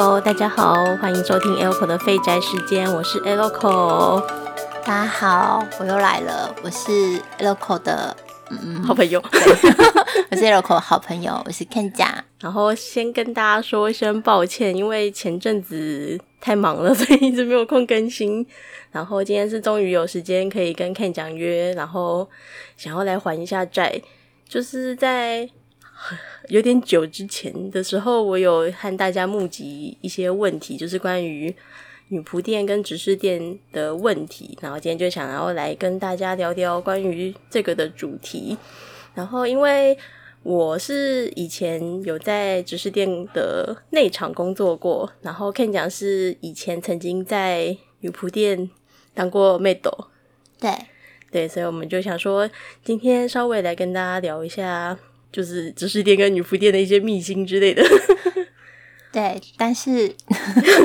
Hello，大家好，欢迎收听 Elco 的废宅时间，我是 Elco。大家好，我又来了，我是 Elco 的嗯好朋友，我是 Elco 的好朋友，我是 Ken 家。然后先跟大家说一声抱歉，因为前阵子太忙了，所以一直没有空更新。然后今天是终于有时间可以跟 Ken 讲约，然后想要来还一下债，就是在。有点久之前的时候，我有和大家募集一些问题，就是关于女仆店跟执事店的问题。然后今天就想要来跟大家聊聊关于这个的主题。然后因为我是以前有在执事店的内场工作过，然后 Ken 讲是以前曾经在女仆店当过 maid。对对，所以我们就想说，今天稍微来跟大家聊一下。就是执事店跟女仆店的一些秘辛之类的，对，但是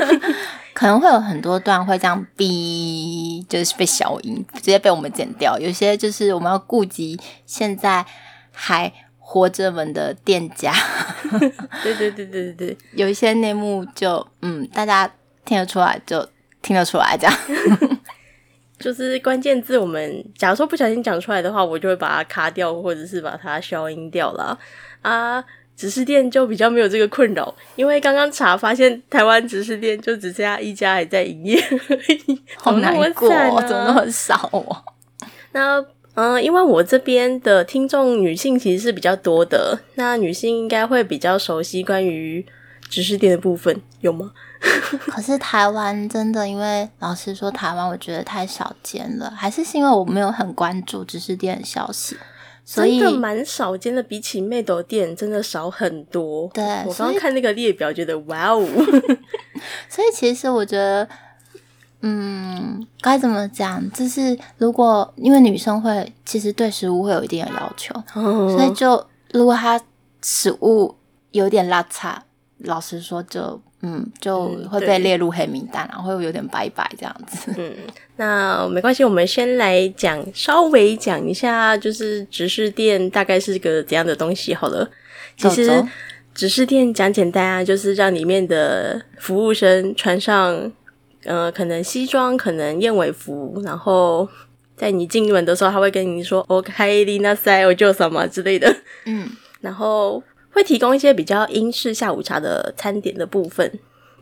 可能会有很多段会这样逼，就是被小音直接被我们剪掉。有些就是我们要顾及现在还活着们的店家，对对对对对对，有一些内幕就嗯，大家听得出来就听得出来这样。就是关键字，我们假如说不小心讲出来的话，我就会把它卡掉，或者是把它消音掉了啊。指示店就比较没有这个困扰，因为刚刚查发现台湾指示店就只剩下一家还在营业，好难过，怎么那么少哦？那嗯，因为我这边的听众女性其实是比较多的，那女性应该会比较熟悉关于指示店的部分，有吗？可是台湾真的，因为老实说，台湾我觉得太少见了，还是是因为我没有很关注知识店的消息，所以蛮少见的。比起妹斗店，真的少很多。对我刚刚看那个列表，觉得哇哦！所以其实我觉得，嗯，该怎么讲？就是如果因为女生会，其实对食物会有一定的要求，所以就如果她食物有点拉差，老实说就。嗯，就会被列入黑名单，然后会有点拜拜这样子。嗯，那没关系，我们先来讲，稍微讲一下，就是执事店大概是个怎样的东西好了。其实执事店讲简单啊，就是让里面的服务生穿上，呃，可能西装，可能燕尾服，然后在你进门的时候，他会跟你说 “OK，丽娜塞，我叫什么”之类的。嗯，然后。会提供一些比较英式下午茶的餐点的部分，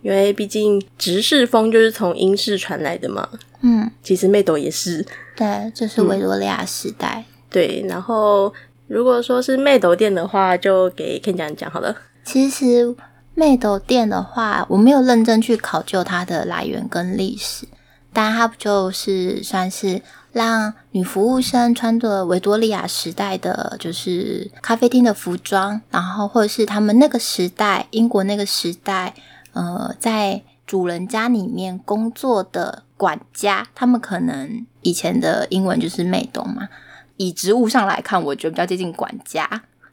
因为毕竟直式风就是从英式传来的嘛。嗯，其实妹斗也是。对，这是维多利亚时代。对，然后如果说是妹斗店的话，就给 Ken 讲讲好了。其实妹斗店的话，我没有认真去考究它的来源跟历史，但它不就是算是。让女服务生穿着维多利亚时代的就是咖啡厅的服装，然后或者是他们那个时代英国那个时代，呃，在主人家里面工作的管家，他们可能以前的英文就是 maid 嘛。以职务上来看，我觉得比较接近管家、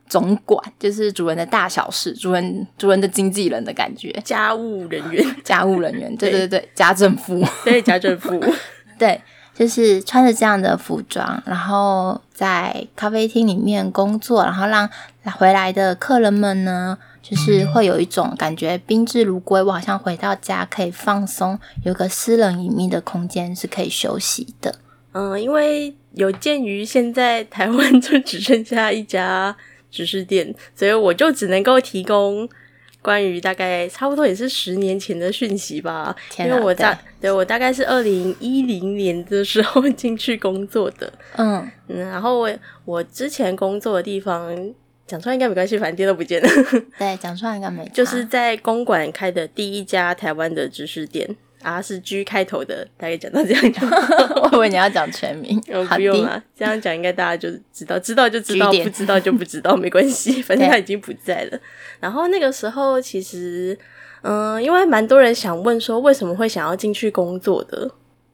总管，就是主人的大小事，主人主人的经纪人的感觉，家务人员，家务人员，对对对，家政妇，对家政妇，对。就是穿着这样的服装，然后在咖啡厅里面工作，然后让回来的客人们呢，就是会有一种感觉宾至如归，我好像回到家可以放松，有个私人隐秘的空间是可以休息的。嗯，因为有鉴于现在台湾就只剩下一家 执事店，所以我就只能够提供。关于大概差不多也是十年前的讯息吧，因为我大对。我大概是二零一零年的时候进去工作的，嗯。嗯，然后我我之前工作的地方讲出来应该没关系，反正店都不见了，对，讲出来应该没，就是在公馆开的第一家台湾的知识店。啊，是 G 开头的，大概讲到这样。我以为你要讲全名，不用啊，这样讲应该大家就知道，知道就知道，不知道就不知道，没关系，反正 他已经不在了。然后那个时候，其实，嗯，因为蛮多人想问说，为什么会想要进去工作的？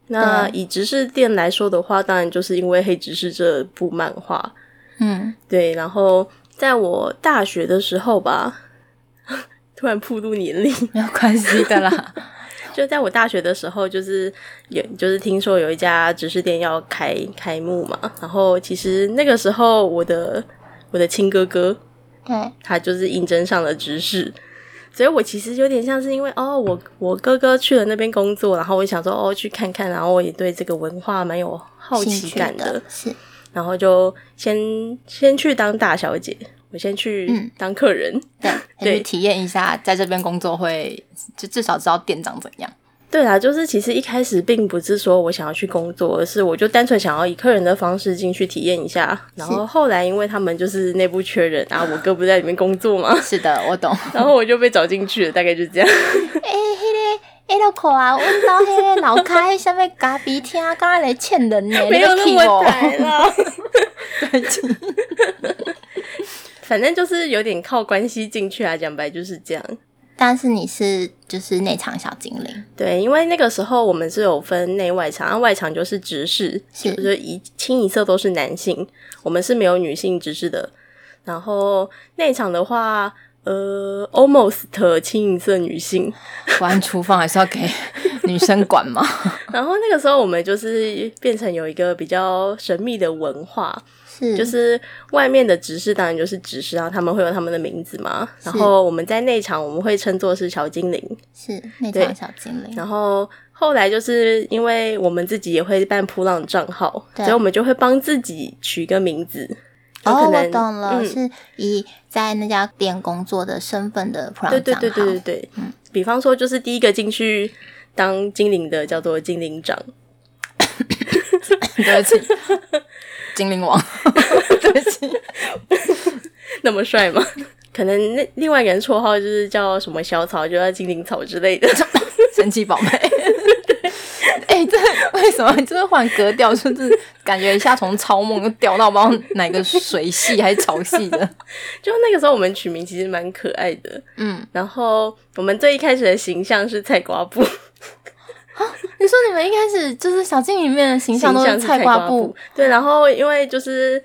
那以直视店来说的话，当然就是因为《黑执事》这部漫画。嗯，对。然后在我大学的时候吧，突然暴露年龄，没有关系的啦。就在我大学的时候，就是有就是听说有一家执事店要开开幕嘛，然后其实那个时候我的我的亲哥哥，对，他就是应征上了执事，所以我其实有点像是因为哦，我我哥哥去了那边工作，然后我想说哦去看看，然后我也对这个文化蛮有好奇感的，是，然后就先先去当大小姐，我先去当客人，对，对，体验一下在这边工作会，就至少知道店长怎样。对啊，就是其实一开始并不是说我想要去工作，而是我就单纯想要以客人的方式进去体验一下。然后后来因为他们就是内部缺人啊，我哥不在里面工作嘛。是的，我懂。然后我就被找进去了，大概就这样。哎，那个哎，老可啊，我老那个老开下面咖啡厅，刚刚来欠人呢，没有那么台了。反正就是有点靠关系进去啊，讲白就是这样。但是你是就是内场小精灵，对，因为那个时候我们是有分内外场，外场就是直视，就是一清一色都是男性，我们是没有女性直视的。然后内场的话，呃，almost 清一色女性，管厨房还是要给女生管嘛。然后那个时候我们就是变成有一个比较神秘的文化。是，就是外面的执事当然就是执事啊，他们会有他们的名字嘛。然后我们在内场，我们会称作是小精灵，是内场小精灵。然后后来就是因为我们自己也会办扑浪账号，所以我们就会帮自己取个名字。哦，我懂了，是以在那家店工作的身份的扑浪账号。对对对对对对，嗯，比方说就是第一个进去当精灵的叫做精灵长。对不起。精灵王，对不起，那么帅吗？可能那另外一个人绰号就是叫什么小草，就叫精灵草之类的，神奇宝贝。哎，这为什么？就是换格调，就是感觉一下从超梦又掉到不知道哪个水系还是草系的。就那个时候，我们取名其实蛮可爱的。嗯，然后我们最一开始的形象是菜瓜布。啊你说你们一开始就是小静里面的形象都是菜瓜布，对，然后因为就是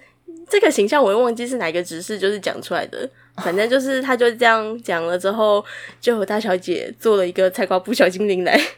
这个形象，我又忘记是哪个指示，就是讲出来的，反正就是他就这样讲了之后，就有大小姐做了一个菜瓜布小精灵来。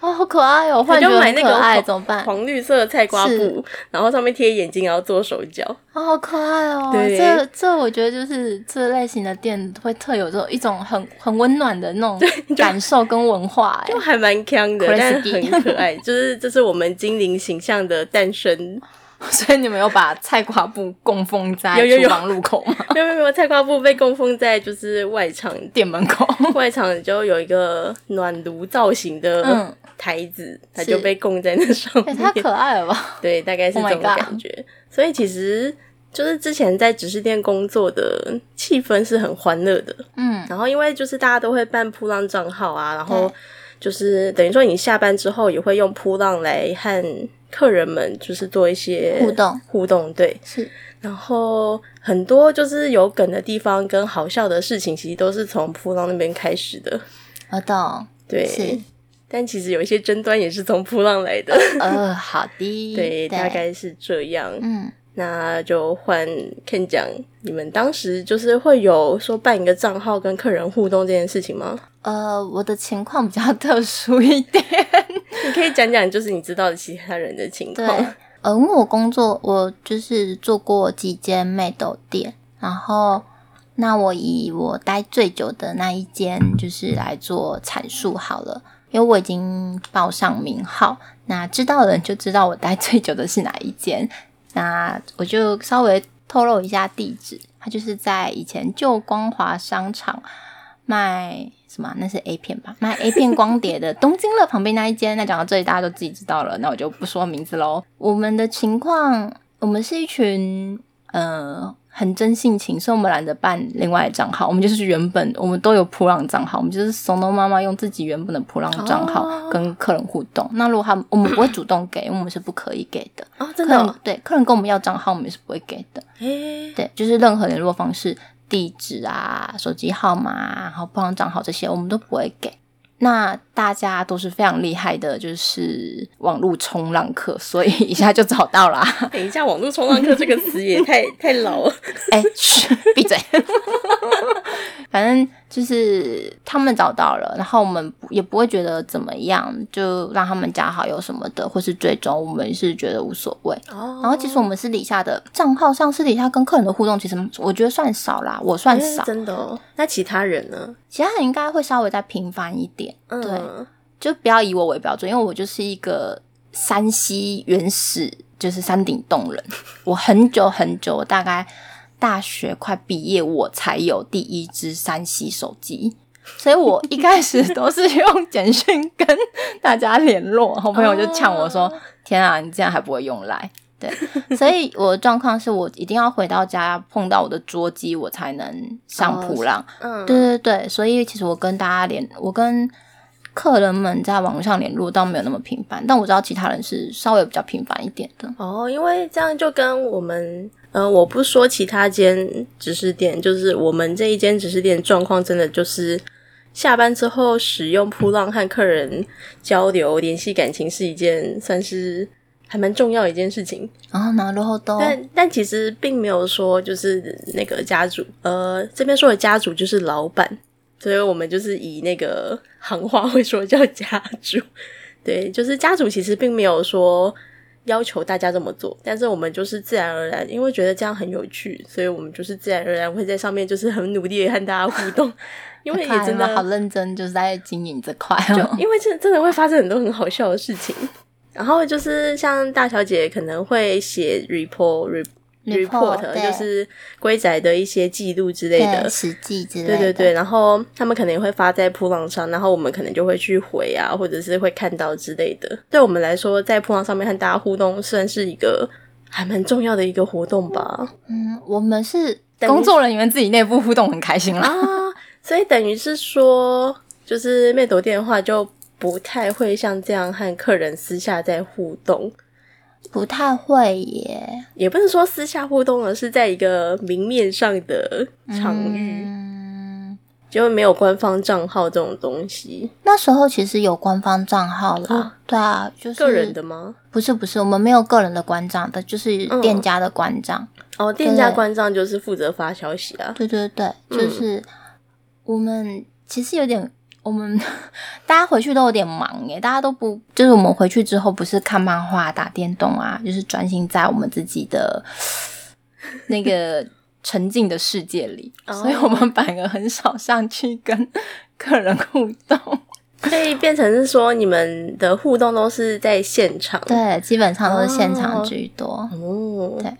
哦，好可爱哦！就买那个怎么办？黄绿色的菜瓜布，然后上面贴眼睛，然后做手脚。哦，好可爱哦！这这我觉得就是这类型的店会特有这种一种很很温暖的那种感受跟文化，就还蛮强的，但是很可爱。就是这是我们精灵形象的诞生。所以你们有把菜瓜布供奉在厨房入口吗？没有没有，菜瓜布被供奉在就是外场店门口，外场就有一个暖炉造型的台子，它就被供在那上面。太可爱了吧？对，大概是这种感觉。所以其实就是之前在指示店工作的气氛是很欢乐的。嗯，然后因为就是大家都会办铺浪账号啊，然后就是等于说你下班之后也会用扑浪来和。客人们就是做一些互动，互动对是，然后很多就是有梗的地方跟好笑的事情，其实都是从扑浪那边开始的。我懂，对，是，但其实有一些争端也是从扑浪来的。呃，好的，对，大概是这样。嗯。那就换 Ken 讲，你们当时就是会有说办一个账号跟客人互动这件事情吗？呃，我的情况比较特殊一点，你可以讲讲，就是你知道的其他人的情况。呃，因为我工作，我就是做过几间妹豆店，然后那我以我待最久的那一间就是来做阐述好了，因为我已经报上名号，那知道的人就知道我待最久的是哪一间。那我就稍微透露一下地址，它就是在以前旧光华商场卖什么？那是 A 片吧？卖 A 片光碟的东京乐旁边那一间。那讲到这里，大家都自己知道了，那我就不说名字喽。我们的情况，我们是一群呃。很真性情，所以我们懒得办另外账号。我们就是原本我们都有普朗账号，我们就是怂东妈妈用自己原本的普朗账号跟客人互动。那如果他我们不会主动给，我们是不可以给的哦！真的对，客人跟我们要账号，我们也是不会给的。对，就是任何联络方式、地址啊、手机号码，然后普朗账号这些，我们都不会给。那大家都是非常厉害的，就是网络冲浪客，所以一下就找到了。等一下，网络冲浪客这个词也太 太老了。哎，闭嘴！反 正就是他们找到了，然后我们也不会觉得怎么样，就让他们加好友什么的，或是追踪，我们是觉得无所谓。哦然后其实我们私底下的账号上，私底下跟客人的互动，其实我觉得算少啦，我算诶少，真的哦。那其他人呢？其他人应该会稍微再频繁一点。嗯，对就不要以我为标准，因为我就是一个山西原始，就是山顶洞人。我很久很久，大概大学快毕业，我才有第一只山西手机，所以我一开始都是用简讯跟大家联络。好朋友就呛我说：“哦天啊，你这样还不会用来？”对，所以我的状况是我一定要回到家碰到我的桌机，我才能上普浪。嗯，对对对，所以其实我跟大家联，我跟客人们在网络上联络倒没有那么频繁，但我知道其他人是稍微比较频繁一点的。哦，因为这样就跟我们，呃，我不说其他间指示店，就是我们这一间指示店状况，真的就是下班之后使用扑浪和客人交流、联系感情是一件算是还蛮重要的一件事情。然后呢，然后都但但其实并没有说就是那个家主，呃，这边说的家主就是老板，所以我们就是以那个行话会说叫家主。对，就是家主其实并没有说要求大家这么做，但是我们就是自然而然，因为觉得这样很有趣，所以我们就是自然而然会在上面就是很努力的和大家互动，因为也真的好认真，就是在经营这块哦。因为真真的会发生很多很好笑的事情。然后就是像大小姐可能会写 report re report，就是龟仔的一些记录之类的对，。实际之类的，对对对，然后他们可能也会发在铺浪上，然后我们可能就会去回啊，或者是会看到之类的。对我们来说，在铺浪上面和大家互动，算是一个还蛮重要的一个活动吧。嗯，我们是工作人员自己内部互动很开心啦。啊，所以等于是说，就是妹斗店的话，就不太会像这样和客人私下在互动，不太会耶，也不是说私下互动，而是在一个明面上的场域，嗯，就没有官方账号这种东西。那时候其实有官方账号啦，哦对啊，就是个人的吗？不是不是，我们没有个人的关账的，就是嗯店家的关账。哦，店家对关账就是负责发消息啊。对对对，嗯就是、我们其实有点，我们 大家回去都有点忙耶，大家都不，就是我们回去之后不是看漫画、打电动啊，就是专心在我们自己的 那个沉浸的世界里，哦所以我们反而很少上去跟 客人互动。所以变成是说，你们的互动都是在现场。对，基本上都是现场哦居多。哦，对，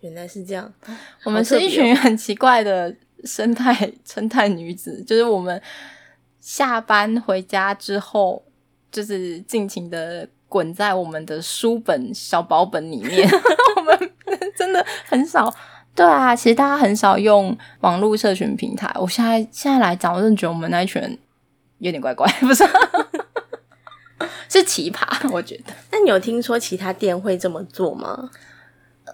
原来是这样。我们是一群很奇怪的生态生态女子，就是我们下班回家之后，就是尽情的滚在我们的书本小薄本里面。我们真的很少，对啊，其实大家很少用网络社群平台。我现在现在来讲，我真的觉得我们那一群人有点怪怪，不是？是奇葩，我觉得。那你有听说其他店会这么做吗？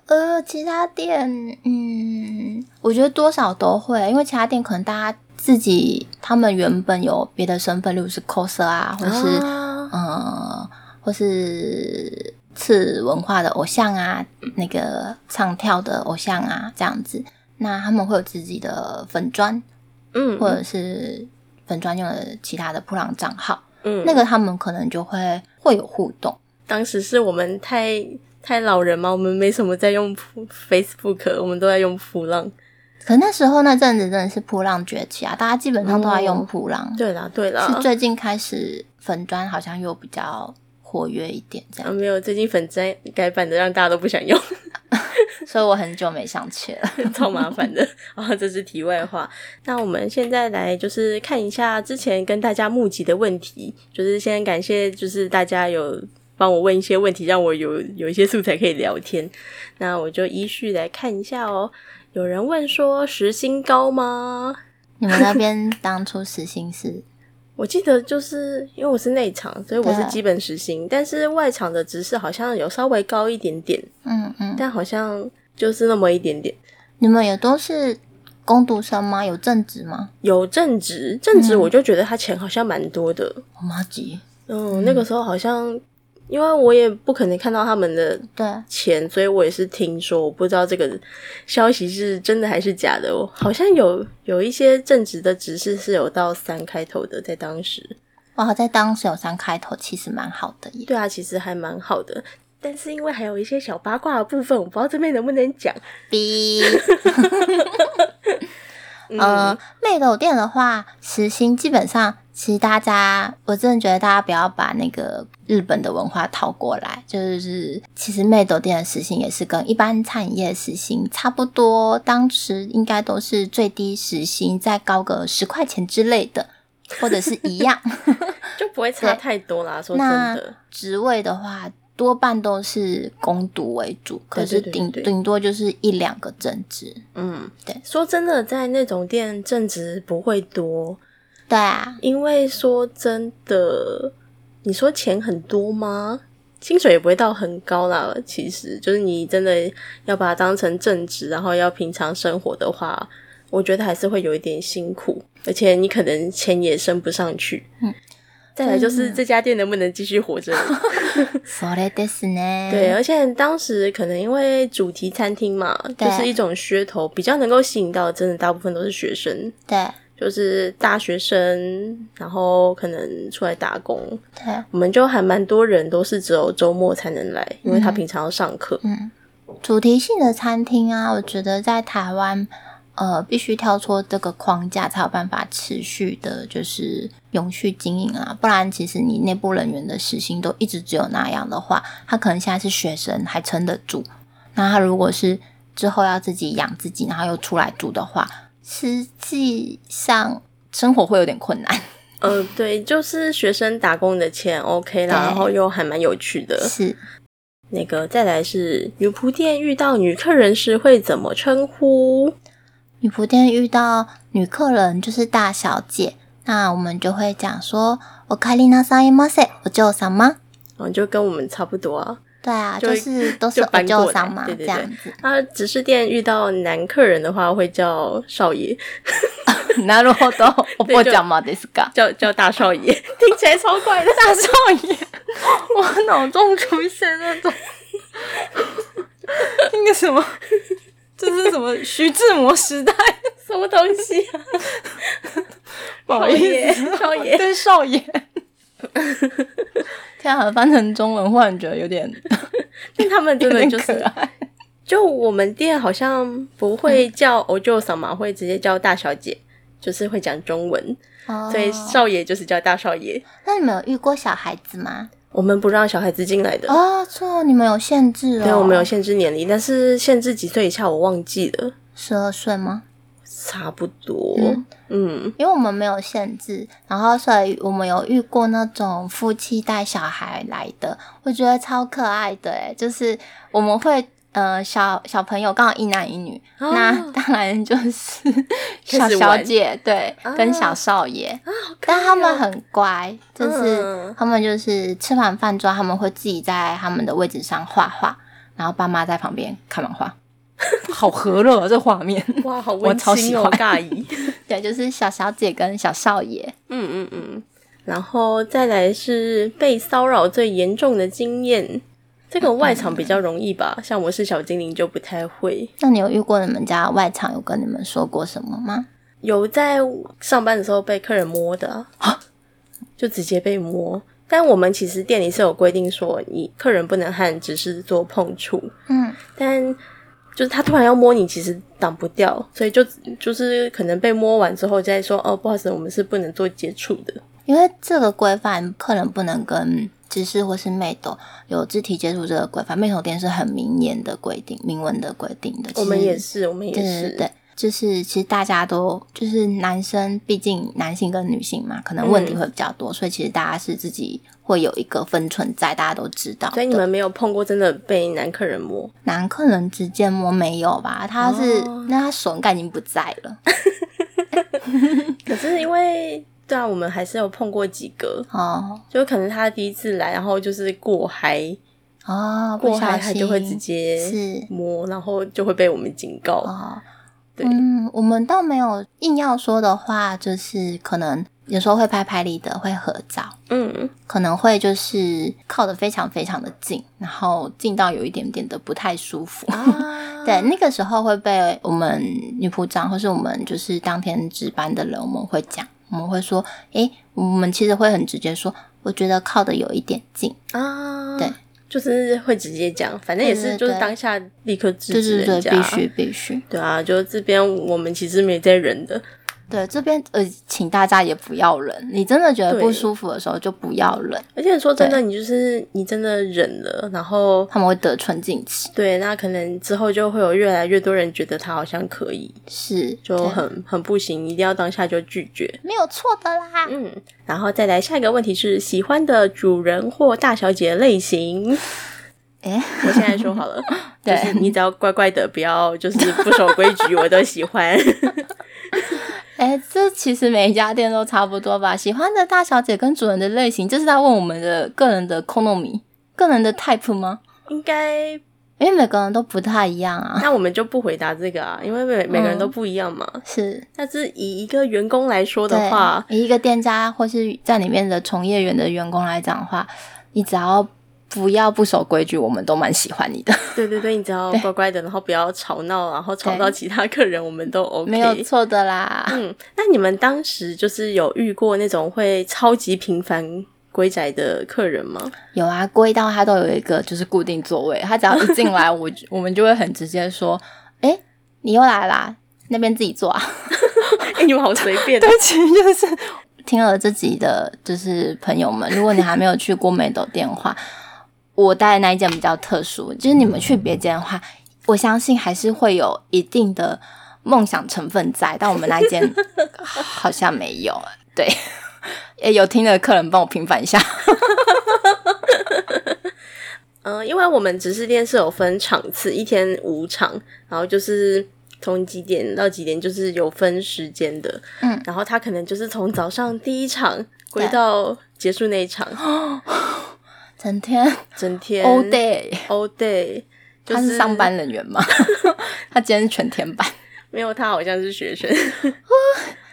呃，其他店，嗯，我觉得多少都会，因为其他店可能大家自己他们原本有别的身份，例如是 coser 啊，或是、啊呃，或是次文化的偶像啊，那个唱跳的偶像啊，这样子，那他们会有自己的粉砖，嗯，或者是粉砖用的其他的普朗账号，嗯，那个他们可能就会会有互动。当时是我们太太老人嘛，我们没什么在用扑 Facebook，我们都在用普浪。可那时候那阵子真的是扑浪崛起啊，大家基本上都在用扑浪。对啦，对啦，是最近开始粉砖好像又比较活跃一点这啊，样，没有，最近粉砖改版的让大家都不想用，所以我很久没上去了。超麻烦的。啊，这是题外话。那我们现在来就是看一下之前跟大家募集的问题，就是先感谢就是大家有帮我问一些问题，让我有有一些素材可以聊天。那我就依序来看一下哦。有人问说时薪高吗？你们那边当初时薪是？我记得就是因为我是内场，所以我是基本时薪，但是外场的执事好像有稍微高一点点，嗯嗯，但好像就是那么一点点。你们也都是工读生吗？有正职吗？有正职，正职嗯我就觉得他钱好像蛮多的。我妈急，嗯，那个时候好像因为我也不可能看到他们的对，钱，所以我也是听说，我不知道这个消息是真的还是假的。我好像有有一些正职的指示是有到三开头的，在当时。哇，在当时有三开头，其实蛮好的耶。对啊，其实还蛮好的。但是因为还有一些小八卦的部分，我不知道这边能不能讲。B，嗯呃，妹斗店的话，时薪基本上，其实大家，我真的觉得大家不要把那个日本的文化套过来，就是其实妹斗店的时薪也是跟一般餐饮业时薪差不多，当时应该都是最低时薪再高个十块钱之类的，或者是一样。就不会差太多啦。说真的，职位的话，多半都是攻读为主，可是顶顶多就是一两个正职。嗯，对。说真的，在那种店正职不会多，对啊，因为说真的，你说钱很多吗？薪水也不会到很高啦。其实就是你真的要把它当成正职，然后要平常生活的话，我觉得还是会有一点辛苦，而且你可能钱也升不上去。嗯，再来就是这家店能不能继续活着？それですね。对，而且当时可能因为主题餐厅嘛，对就是一种噱头，比较能够吸引到，真的大部分都是学生，对 就是大学生，然后可能出来打工。对，我们就还蛮多人都是只有周末才能来，因为他平常要上课。嗯，主题性的餐厅啊，我觉得在台湾，呃，必须跳出这个框架，才有办法持续的，就是永续经营啊。不然，其实你内部人员的时薪都一直只有那样的话，他可能现在是学生还撑得住，那他如果是之后要自己养自己，然后又出来住的话，实际上生活会有点困难。呃，对，就是学生打工的钱 OK 啦，对然后又还蛮有趣的。是那个再来是女仆店遇到女客人时会怎么称呼？女仆店遇到女客人就是大小姐，那我们就会讲说“おかえりなさいませ，お嬢様嗯，就跟我们差不多啊。”。 对啊，就就是都是就お搬过来嬢様对对对这样子。啊，指示店遇到男客人的话，会叫少爷，なるほど、お对就婆ちゃまですか？叫叫大少爷，听起来超怪的。大少爷，我脑中出现那种那个什么，这是什么徐志摩时代？什么东西啊？不好少爷，少爷，对少爷。 天啊，翻成中文忽然觉得有点 但他们真的就是。就我们店好像不会叫欧舅嫂嘛，会直接叫大小姐，就是会讲中文，哦所以少爷就是叫大少爷。那你们有遇过小孩子吗？我们不让小孩子进来的，哦，错，你们有限制哦。对，我们有限制年龄，但是限制几岁以下我忘记了，十二岁吗？差不多。嗯？嗯，因为我们没有限制，然后所以我们有遇过那种夫妻带小孩来的，我觉得超可爱的诶，就是我们会呃小小朋友刚好一男一女，哦。那当然就是小小姐对、啊跟小少爷，但他们哦很乖，就是、嗯。他们就是吃完饭之后，他们会自己在他们的位置上画画，然后爸妈在旁边看漫画，好和乐啊，这画面。哇，好温馨哦，超喜欢尬意。对，就是小小姐跟小少爷。嗯嗯嗯，然后再来是被骚扰最严重的经验，这个外场比较容易吧，像我是小精灵就不太会。那你有遇过你们家外场有跟你们说过什么吗？有在上班的时候被客人摸的啊，就直接被摸。但我们其实店里是有规定说，你客人不能和只是做碰触，嗯，但就是他突然要摸你，其实挡不掉，所以就就是可能被摸完之后再说，哦，不好意思，我们是不能做接触的。因为这个规范，客人不能跟芝士或是妹斗有肢体接触这个规范，妹头店是很明言的规定，明文的规定的。我们也是，我们也对是，对对，就是其实大家都就是男生，毕竟男性跟女性嘛，可能问题嗯会比较多，所以其实大家是自己会有一个分寸在，大家都知道。所以你们没有碰过真的被男客人摸？男客人直接摸没有吧？他是、哦那他手应该已经不在了 可是因为对啊，我们还是有碰过几个，哦就可能他第一次来，然后就是过嗨，哦，不过嗨他就会直接是摸，然后就会被我们警告。哦，对。嗯，我们倒没有硬要说的话，就是可能有时候会拍拍立得，会合照，嗯。嗯，可能会就是靠得非常非常的近，然后近到有一点点的不太舒服。啊，对，那个时候会被我们女仆长或是我们就是当天值班的人，我们会讲，我们会说，诶，我们其实会很直接说，我觉得靠的有一点近。啊，对，就是会直接讲，反正也是就是当下立刻制对对对，止人家，必须必须。对啊，就这边我们其实没在忍的，对，这边呃，请大家也不要忍，你真的觉得不舒服的时候就不要忍，而且说真的，你就是你真的忍了，然后他们会得寸进尺。对，那可能之后就会有越来越多人觉得他好像可以，是，就很很不行，一定要当下就拒绝。没有错的啦。嗯，然后再来下一个问题是喜欢的主人或大小姐类型。哎我现在说好了，就对是你只要乖乖的，不要就是不守规矩，我都喜欢。哎，这其实每一家店都差不多吧。喜欢的大小姐跟主人的类型，这是在问我们的个人的 c o n o m y 个人的 type 吗？应该，因为每个人都不太一样啊。那我们就不回答这个啊，因为每每个人都不一样嘛。是但是以一个员工来说的话，以一个店家或是在里面的从业员的员工来讲的话，你只要不要不守规矩，我们都蛮喜欢你的。对对对，你只要乖乖的，然后不要吵闹，然后吵到其他客人，我们都 OK。没有错的啦。嗯，那你们当时就是有遇过那种会超级频繁归宅的客人吗？有啊，归到他都有一个就是固定座位，他只要一进来，我就我们就会很直接说：“哎、你又来啦，那边自己坐啊。哎、你们好随便、”对，其实就是听了自己的，就是朋友们，如果你还没有去过美斗店的话，我带的那一间比较特殊，就是你们去别间的话，我相信还是会有一定的梦想成分在，但我们那一间 好像没有。对，诶有听的客人帮我平反一下。嗯、因为我们直视店是有分场次，一天五场，然后就是从几点到几点，就是有分时间的。嗯，然后他可能就是从早上第一场归到结束那一场，整天整天 all day。all day，就他是上班人员吗？他今天是全天班没有他好像是学生。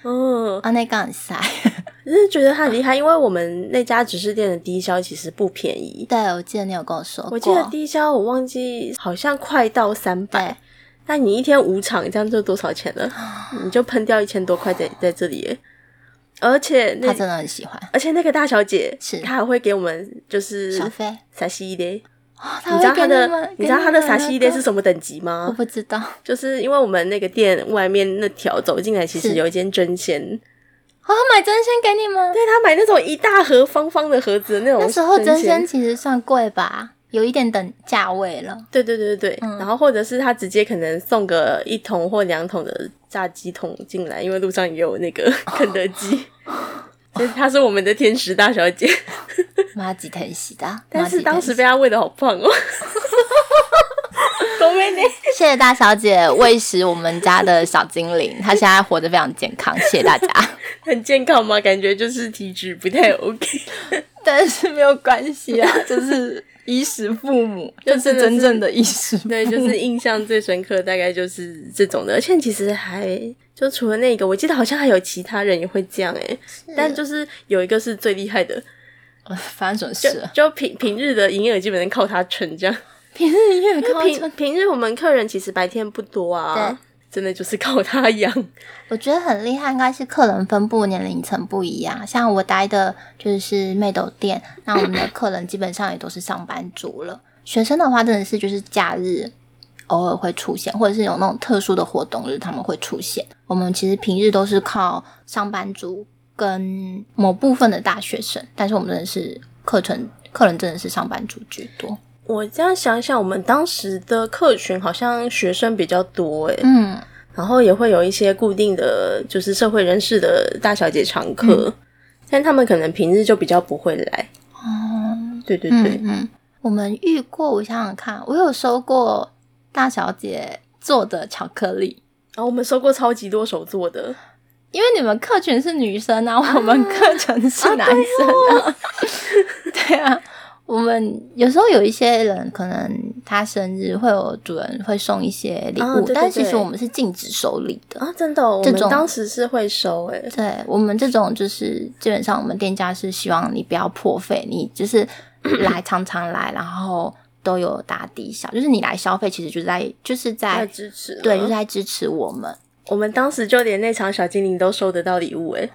嗯，啊，那个很晒。就是觉得他很厉害，因为我们那家直视店的低消其实不便宜。对，我记得你有跟我说过，我记得低消我忘记好像快到三百对，那你一天五场，这样就多少钱了？你就喷掉一千多块在在这里耶。而且那他真的很喜欢而且那个大小姐是她还会给我们就是小飞。撒西的，哦，你知道她他的你知道他的撒西的是？什么等级吗我？不知道。就是因为我们那个店外面那条走进来，其实有一间针线，哦，买真鲜给你们。对他买那种一大盒方方的盒子的那种那时候真鲜鲜其实算贵吧，有一点等价位了。对对对对对，嗯然后或者是他直接可能送个一桶或两桶的炸鸡桶进来，因为路上也有那个 肯德基，她是我们的天使大小姐。马吉疼惜的，但是当时被被她喂的好胖哦。谢谢大小姐喂食我们家的小精灵，她现在活得非常健康，谢谢大家。很健康吗？感觉就是体质不太 OK。但是没有关系啊，就是衣食父母，就就是真正的衣食父母。对，就是印象最深刻，大概就是这种的。而且其实还就除了那个，我记得好像还有其他人也会这样诶、但就是有一个是最厉害的，呃发生什么就事了？就平平日的营业额基本上靠他撑这样。平日也靠平平日我们客人其实白天不多啊，真的就是靠他养。我觉得很厉害，应该是客人分布年龄层不一样。像我待的就是妹斗店，那我们的客人基本上也都是上班族了。学生的话，真的是就是假日偶尔会出现，或者是有那种特殊的活动日他们会出现。我们其实平日都是靠上班族跟某部分的大学生，但是我们真的是课程客人真的是上班族居多。我这样想想，我们当时的客群好像学生比较多诶、嗯，然后也会有一些固定的就是社会人士的大小姐常客，但他们可能平日就比较不会来。哦，对对对，嗯嗯，我们遇过，我想想看，我有收过大小姐做的巧克力。然后我们收过超级多手做的，因为你们客群是女生啊，我们客群是男生啊。对啊，我我们有时候有一些人，可能他生日会有主人会送一些礼物，哦对对但其实我们是禁止收礼的。啊，真的哦、我们这种当时是会收诶、对我们这种就是基本上我们店家是希望你不要破费，你就是来常常来，然后都有打底小，就是你来消费，其实就是在就是在在支持，对，就是在支持我们。我们当时就连那场小精灵都收得到礼物诶、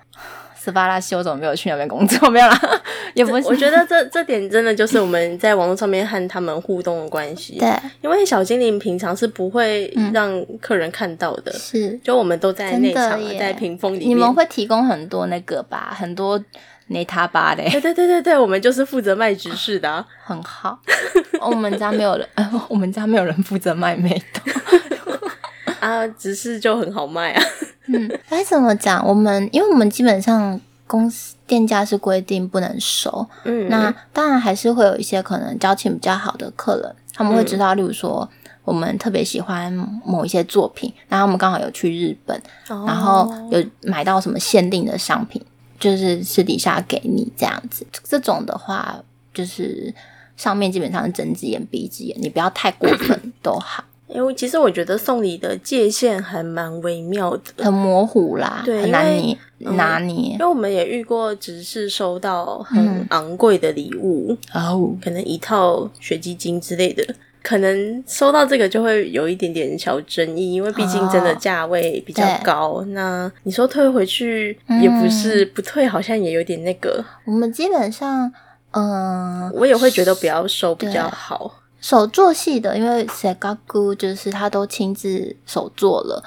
斯巴拉西，我怎么没有去那边工作？没有啦，也不是。我觉得这这点真的就是我们在网络上面和他们互动的关系。对，因为小精灵平常是不会嗯让客人看到的，是就我们都在内场在屏风里面。你们会提供很多那个吧，很多内塔巴的，对对对对对，我们就是负责卖直视的、啊。很好。我们家没有人，呃 我们家没有人负责卖美豆。啊，直视就很好卖啊。嗯，该怎么讲？我们因为我们基本上公司店家是规定不能收，嗯，那当然还是会有一些可能交情比较好的客人，他们会知道，例如说我们特别喜欢某一些作品，然后我们刚好有去日本，哦然后有买到什么限定的商品，就是私底下给你这样子。这种的话，就是上面基本上是睁只眼闭只眼，你不要太过分 都好，因为其实我觉得送礼的界限还蛮微妙的，很模糊啦，对很难捏嗯拿捏因为我们也遇过只是收到嗯很昂贵的礼物，哦。可能一套雪肌精之类的。可能收到这个就会有一点点小争议，因为毕竟真的价位比较对高。那你说退回去也不是，不退好像也有点那个。我们基本上，嗯、我也会觉得不要收比较好。手做系的，因为 Segaku 就是他都亲自手做了，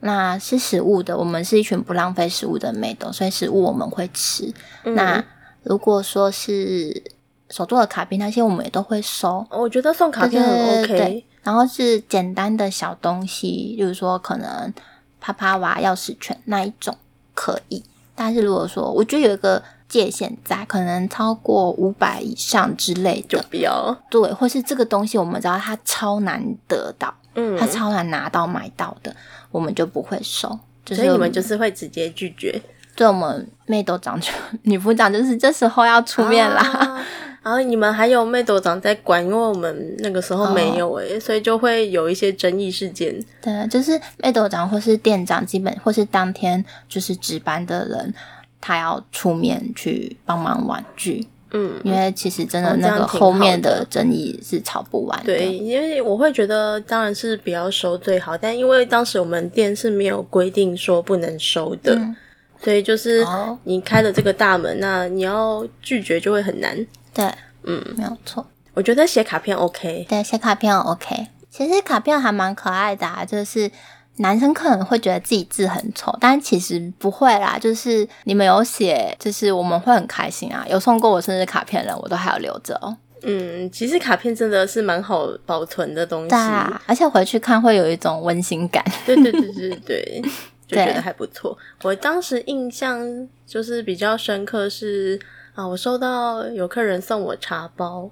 那是食物的，我们是一群不浪费食物的美豆，所以食物我们会吃。嗯那如果说是手做的卡片那些，我们也都会收。我觉得送卡片很 OK。然后是简单的小东西，例如说可能啪啪娃钥匙圈那一种可以，但是如果说我觉得有一个界限在，可能超过五百以上之类就的，不要。对，或是这个东西我们知道它超难得到，嗯，它超难拿到买到的，我们就不会收。就是所以你我们就是会直接拒绝对我们妹都长就 女副长就是这时候要出面啦。啊然后你们还有妹斗长在管，因为我们那个时候没有诶、所以就会有一些争议事件。对，就是妹斗长或是店长，基本或是当天就是值班的人，他要出面去帮忙婉拒，嗯，因为其实真的那个后面的的争议是吵不完的。对，因为我会觉得当然是不要收最好，但因为当时我们店是没有规定说不能收的，嗯所以就是哦你开了这个大门，那你要拒绝就会很难。对，嗯，没有错。我觉得写卡片 OK，对，写卡片 OK。其实卡片还蛮可爱的啊，就是男生可能会觉得自己字很丑，但其实不会啦。就是你们有写，就是我们会很开心啊。有送过我生日卡片的人，我都还有留着哦。嗯，其实卡片真的是蛮好保存的东西。对啊，而且回去看会有一种温馨感。对对对对对，就觉得还不错。我当时印象就是比较深刻是啊，我收到有客人送我茶包，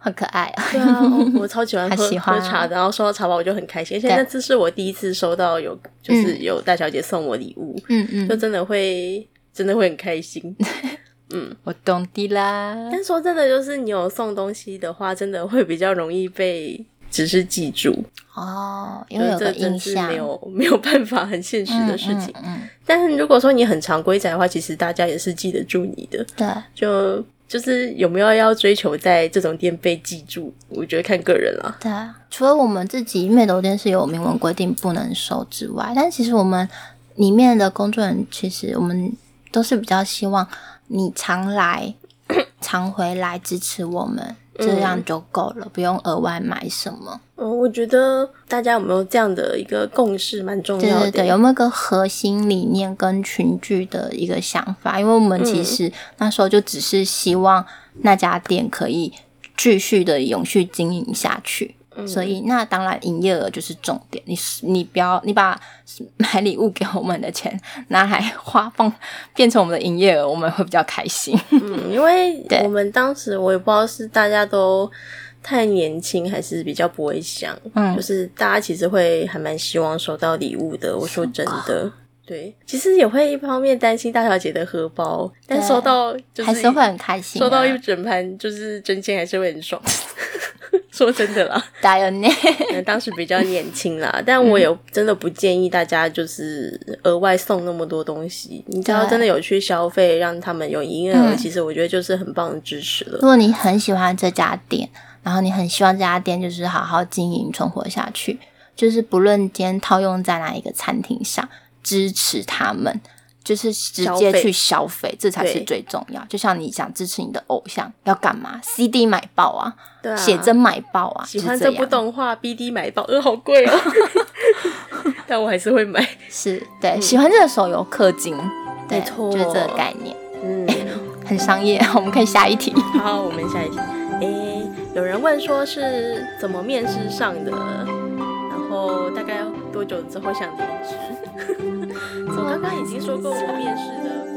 很可爱啊。对啊，我我超喜欢 喝喝茶的，然后收到茶包我就很开心，而且对那次是我第一次收到有就是有大小姐送我礼物，嗯嗯，就真的会真的会很开心。嗯我懂的啦。但说真的，就是你有送东西的话，真的会比较容易被只是记住，哦，因就是为有个这真是印象，没有没有办法很现实的事情。嗯嗯但是如果说你很常规仔的话，其实大家也是记得住你的。嗯对。就就是有没有要追求在这种店被记住，我觉得看个人啦。对啊，除了我们自己妹头店是有明文规定不能收之外，但其实我们里面的工作人员，其实我们都是比较希望你常来、常回来支持我们，这样就够了，不用额外买什么。嗯，我觉得大家有没有这样的一个共识蛮重要的。对对对，有没有个核心理念跟群聚的一个想法？因为我们其实那时候就只是希望那家店可以继续的永续经营下去。所以，那当然营业额就是重点。你你不要你把买礼物给我们的钱拿来花放，变成我们的营业额，我们会比较开心。嗯，因为 我们当时我也不知道是大家都太年轻，还是比较不会想，嗯就是大家其实会还蛮希望收到礼物的。我说真的，对，其实也会一方面担心大小姐的荷包，但收到就是还是会很开心、啊。收到一整盘就是真金，还是会很爽。说真的啦，当时比较年轻啦，但我也真的不建议大家就是额外送那么多东西。你只要真的有去消费，让他们有营业额，嗯其实我觉得就是很棒的支持了如。果你很喜欢这家店，然后你很希望这家店就是好好经营存活下去，就是不论今天套用在哪一个餐厅上，支持他们。就是直接去消费，这才是最重要。就像你想支持你的偶像，要干嘛？CD 买爆啊，对啊，写真买爆啊，喜欢这部动画，BD 买爆，呃，好贵哦 但我还是会买。是对、喜欢这个手游氪金，对就是这个概念，嗯，很商业。我们可以下一题。好，我们下一题。诶，有人问说是怎么面试上的，然后大概多久之后想离职？我刚刚已经说过我面试